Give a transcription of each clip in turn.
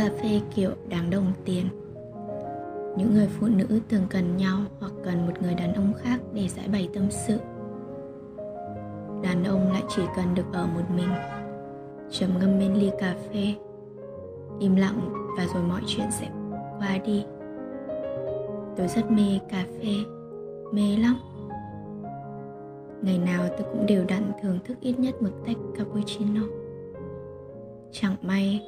cà phê kiểu đáng đồng tiền. Những người phụ nữ thường cần nhau hoặc cần một người đàn ông khác để giải bày tâm sự. Đàn ông lại chỉ cần được ở một mình trầm ngâm bên ly cà phê, im lặng và rồi mọi chuyện sẽ qua đi. Tôi rất mê cà phê, mê lắm. Ngày nào tôi cũng đều đặn thưởng thức ít nhất một tách cappuccino. Chẳng may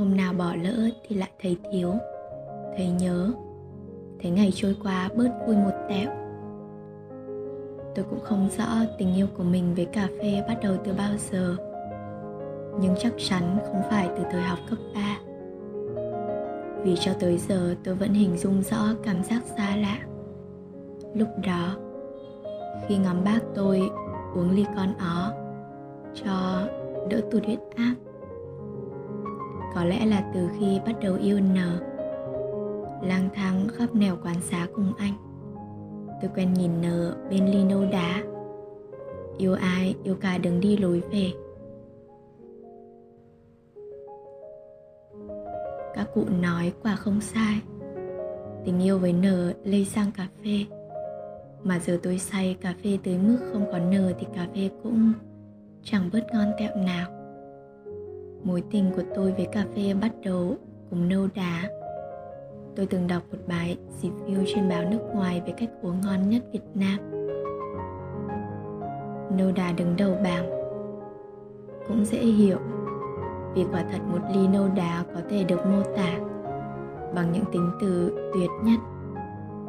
hôm nào bỏ lỡ thì lại thấy thiếu. Thấy nhớ, thấy ngày trôi qua bớt vui một tẹo. Tôi cũng không rõ tình yêu của mình với cà phê bắt đầu từ bao giờ, nhưng chắc chắn không phải từ thời học cấp 3 vì cho tới giờ tôi vẫn hình dung rõ cảm giác xa lạ. Lúc đó, khi ngắm bác tôi uống ly con ó cho đỡ tụt huyết áp có lẽ là từ khi bắt đầu yêu n. Lang thang khắp nẻo quán xá cùng anh. Tôi quen nhìn n bên ly nâu đá. Yêu ai, yêu cả đường đi lối về. Các cụ nói quả không sai. Tình yêu với n lây sang cà phê. Mà giờ tôi say cà phê tới mức không có n thì cà phê cũng chẳng bớt ngon tẹo nào mối tình của tôi với cà phê bắt đầu cùng nâu đá tôi từng đọc một bài review trên báo nước ngoài về cách uống ngon nhất Việt Nam. Nâu đá đứng đầu bảng. Cũng dễ hiểu, vì quả thật một ly nâu đá có thể được mô tả bằng những tính từ tuyệt nhất,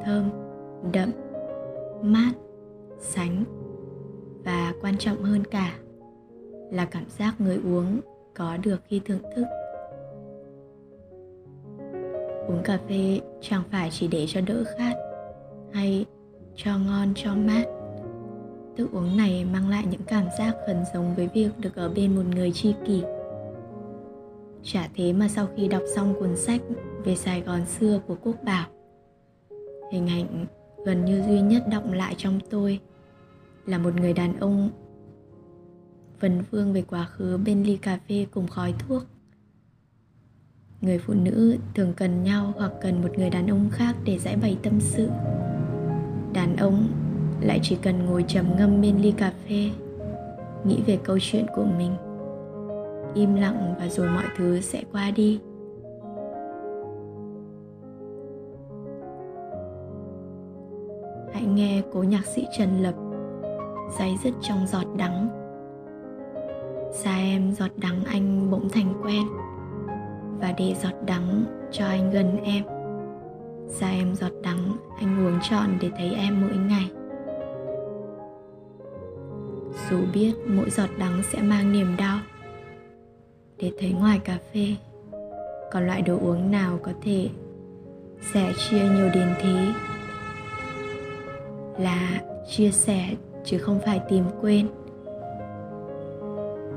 thơm, đậm, mát, sánh và quan trọng hơn cả là cảm giác người uống có được khi thưởng thức. Uống cà phê chẳng phải chỉ để cho đỡ khát hay cho ngon, cho mát. Thức uống này mang lại những cảm giác gần giống với việc được ở bên một người tri kỷ. Chả thế mà sau khi đọc xong cuốn sách về sài gòn xưa của quốc bảo, hình ảnh gần như duy nhất động lại trong tôi là một người đàn ông vần vương về quá khứ bên ly cà phê cùng khói thuốc. Người phụ nữ thường cần nhau hoặc cần một người đàn ông khác để giải bày tâm sự. Đàn ông lại chỉ cần ngồi trầm ngâm bên ly cà phê, nghĩ về câu chuyện của mình, im lặng và rồi mọi thứ sẽ qua đi. Hãy nghe cố nhạc sĩ trần lập day dứt trong giọt đắng xa em giọt đắng anh bỗng thành quen, và để giọt đắng cho anh gần em. Xa em giọt đắng anh uống trọn để thấy em mỗi ngày. Dù biết mỗi giọt đắng sẽ mang niềm đau, để thấy ngoài cà phê còn loại đồ uống nào có thể sẻ chia nhiều đến thế? Là chia sẻ chứ không phải tìm quên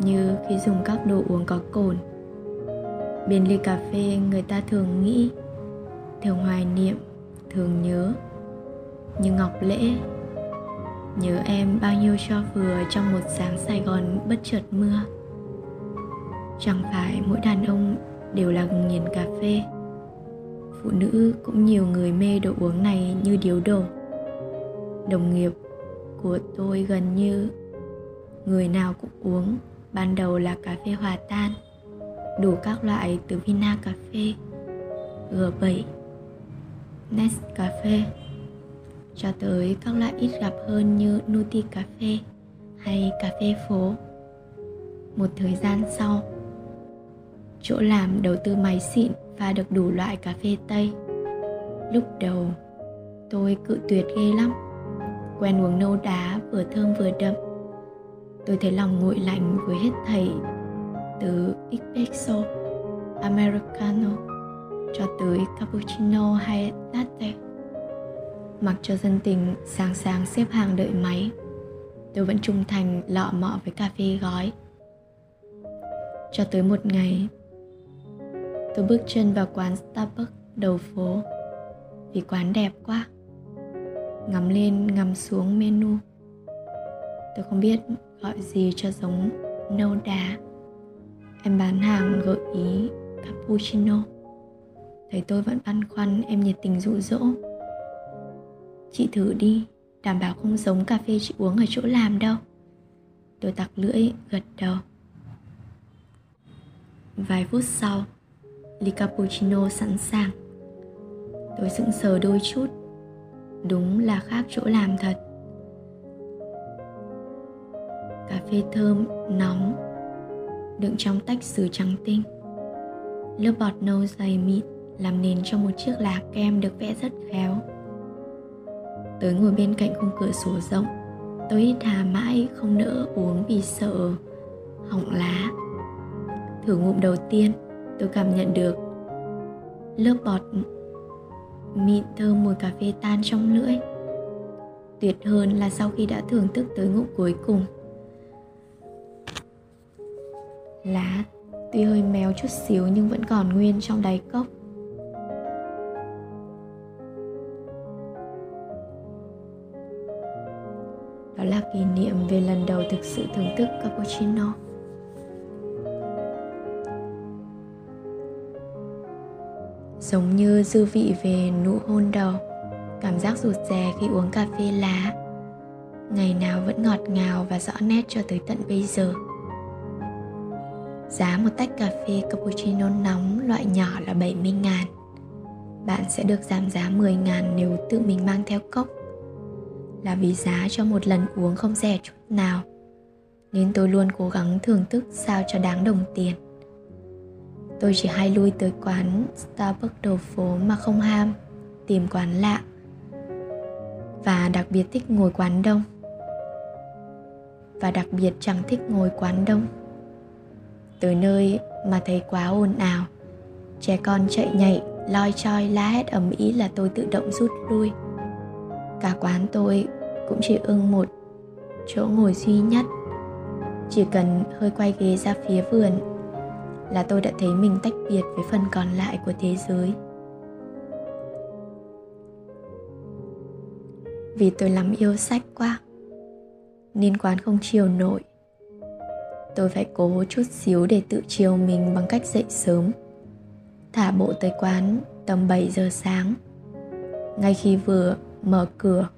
như khi dùng các đồ uống có cồn. Bên ly cà phê, người ta thường nghĩ thường hoài niệm, thường nhớ. Như ngọc lễ, nhớ em bao nhiêu cho vừa trong một sáng sài gòn bất chợt mưa. Chẳng phải mỗi đàn ông đều là nghiền cà phê. Phụ nữ cũng nhiều người mê đồ uống này như điếu đổ. Đồng nghiệp của tôi gần như người nào cũng uống ban đầu là cà phê hòa tan đủ các loại từ Vina cà phê, G7, Nescafe cho tới các loại ít gặp hơn như Nuti cà phê hay cà phê phố. Một thời gian sau, chỗ làm đầu tư máy xịn pha được đủ loại cà phê Tây. Lúc đầu, tôi cự tuyệt ghê lắm. Quen uống nâu đá vừa thơm vừa đậm. Tôi thấy lòng nguội lạnh với hết thảy từ espresso, americano cho tới cappuccino hay latte. Mặc cho dân tình sáng sáng xếp hàng đợi máy, tôi vẫn trung thành lọ mọ với cà phê gói. Cho tới một ngày, tôi bước chân vào quán Starbucks đầu phố vì quán đẹp quá. Ngắm lên ngắm xuống menu. Tôi không biết gọi gì cho giống nâu đá. Em bán hàng gợi ý cappuccino. Thấy tôi vẫn băn khoăn, em nhiệt tình dụ dỗ. Chị thử đi, đảm bảo không giống cà phê chị uống ở chỗ làm đâu. Tôi tặc lưỡi, gật đầu. Vài phút sau, ly cappuccino sẵn sàng. Tôi sững sờ đôi chút. Đúng là khác chỗ làm thật cà phê thơm, nóng, đựng trong tách sứ trắng tinh. Lớp bọt nâu dày mịn làm nền cho một chiếc lá kem được vẽ rất khéo. Tới ngồi bên cạnh khung cửa sổ rộng, tôi hít hà mãi không nỡ uống vì sợ hỏng lá. Thử ngụm đầu tiên, tôi cảm nhận được lớp bọt mịn thơm mùi cà phê tan trong lưỡi. Tuyệt hơn là sau khi đã thưởng thức tới ngụm cuối cùng. Lá, tuy hơi méo chút xíu nhưng vẫn còn nguyên trong đáy cốc. Đó là kỷ niệm về lần đầu thực sự thưởng thức cappuccino. Giống như dư vị về nụ hôn đầu, cảm giác rụt rè khi uống cà phê lá. Ngày nào vẫn ngọt ngào và rõ nét cho tới tận bây giờ. Giá một tách cà phê cappuccino nóng loại nhỏ là 70 ngàn. Bạn sẽ được giảm giá 10 ngàn nếu tự mình mang theo cốc. Là vì giá cho một lần uống không rẻ chút nào, Nên tôi luôn cố gắng thưởng thức sao cho đáng đồng tiền. Tôi chỉ hay lui tới quán Starbucks đầu phố mà không ham, Tìm quán lạ, Và đặc biệt thích ngồi quán đông. Và đặc biệt chẳng thích ngồi quán đông tới nơi mà thấy quá ồn ào. Trẻ con chạy nhảy, loi choi la hét ầm ĩ là tôi tự động rút lui. Cả quán tôi cũng chỉ ưng một chỗ ngồi duy nhất. Chỉ cần hơi quay ghế ra phía vườn là tôi đã thấy mình tách biệt với phần còn lại của thế giới. Vì tôi lắm yêu sách quá, nên quán không chiều nổi tôi phải cố chút xíu để tự chiều mình bằng cách dậy sớm. Thả bộ tới quán tầm 7 giờ sáng. Ngay khi vừa mở cửa,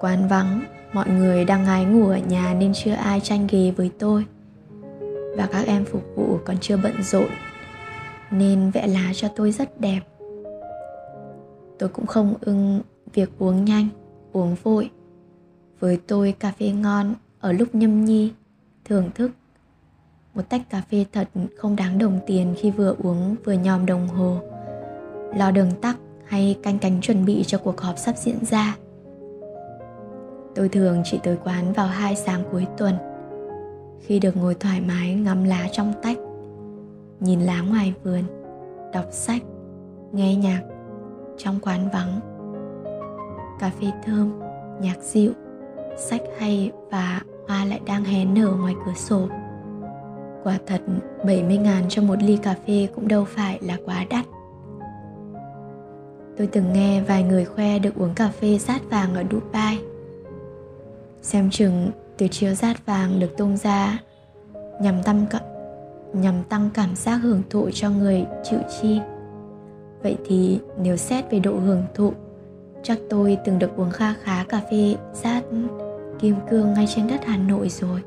quán vắng, mọi người đang ngái ngủ ở nhà nên chưa ai tranh ghế với tôi. Và các em phục vụ còn chưa bận rộn, nên vẽ lá cho tôi rất đẹp. Tôi cũng không ưng việc uống nhanh, uống vội. Với tôi cà phê ngon ở lúc nhâm nhi thưởng thức. Một tách cà phê thật không đáng đồng tiền khi vừa uống vừa nhòm đồng hồ. Lo đường tắc hay canh cánh chuẩn bị cho cuộc họp sắp diễn ra. Tôi thường chỉ tới quán vào hai sáng cuối tuần. Khi được ngồi thoải mái ngắm lá trong tách, nhìn lá ngoài vườn, đọc sách, nghe nhạc trong quán vắng. Cà phê thơm, nhạc dịu, sách hay và hoa lại đang hé nở ngoài cửa sổ. Quả thật 70 ngàn cho một ly cà phê cũng đâu phải là quá đắt. Tôi từng nghe vài người khoe được uống cà phê rát vàng ở Dubai. Xem chừng từ chiếu rát vàng được tung ra nhằm tăng nhằm tăng cảm giác hưởng thụ cho người chịu chi. Vậy thì nếu xét về độ hưởng thụ, chắc tôi từng được uống kha khá cà phê rát kim cương ngay trên đất Hà Nội rồi.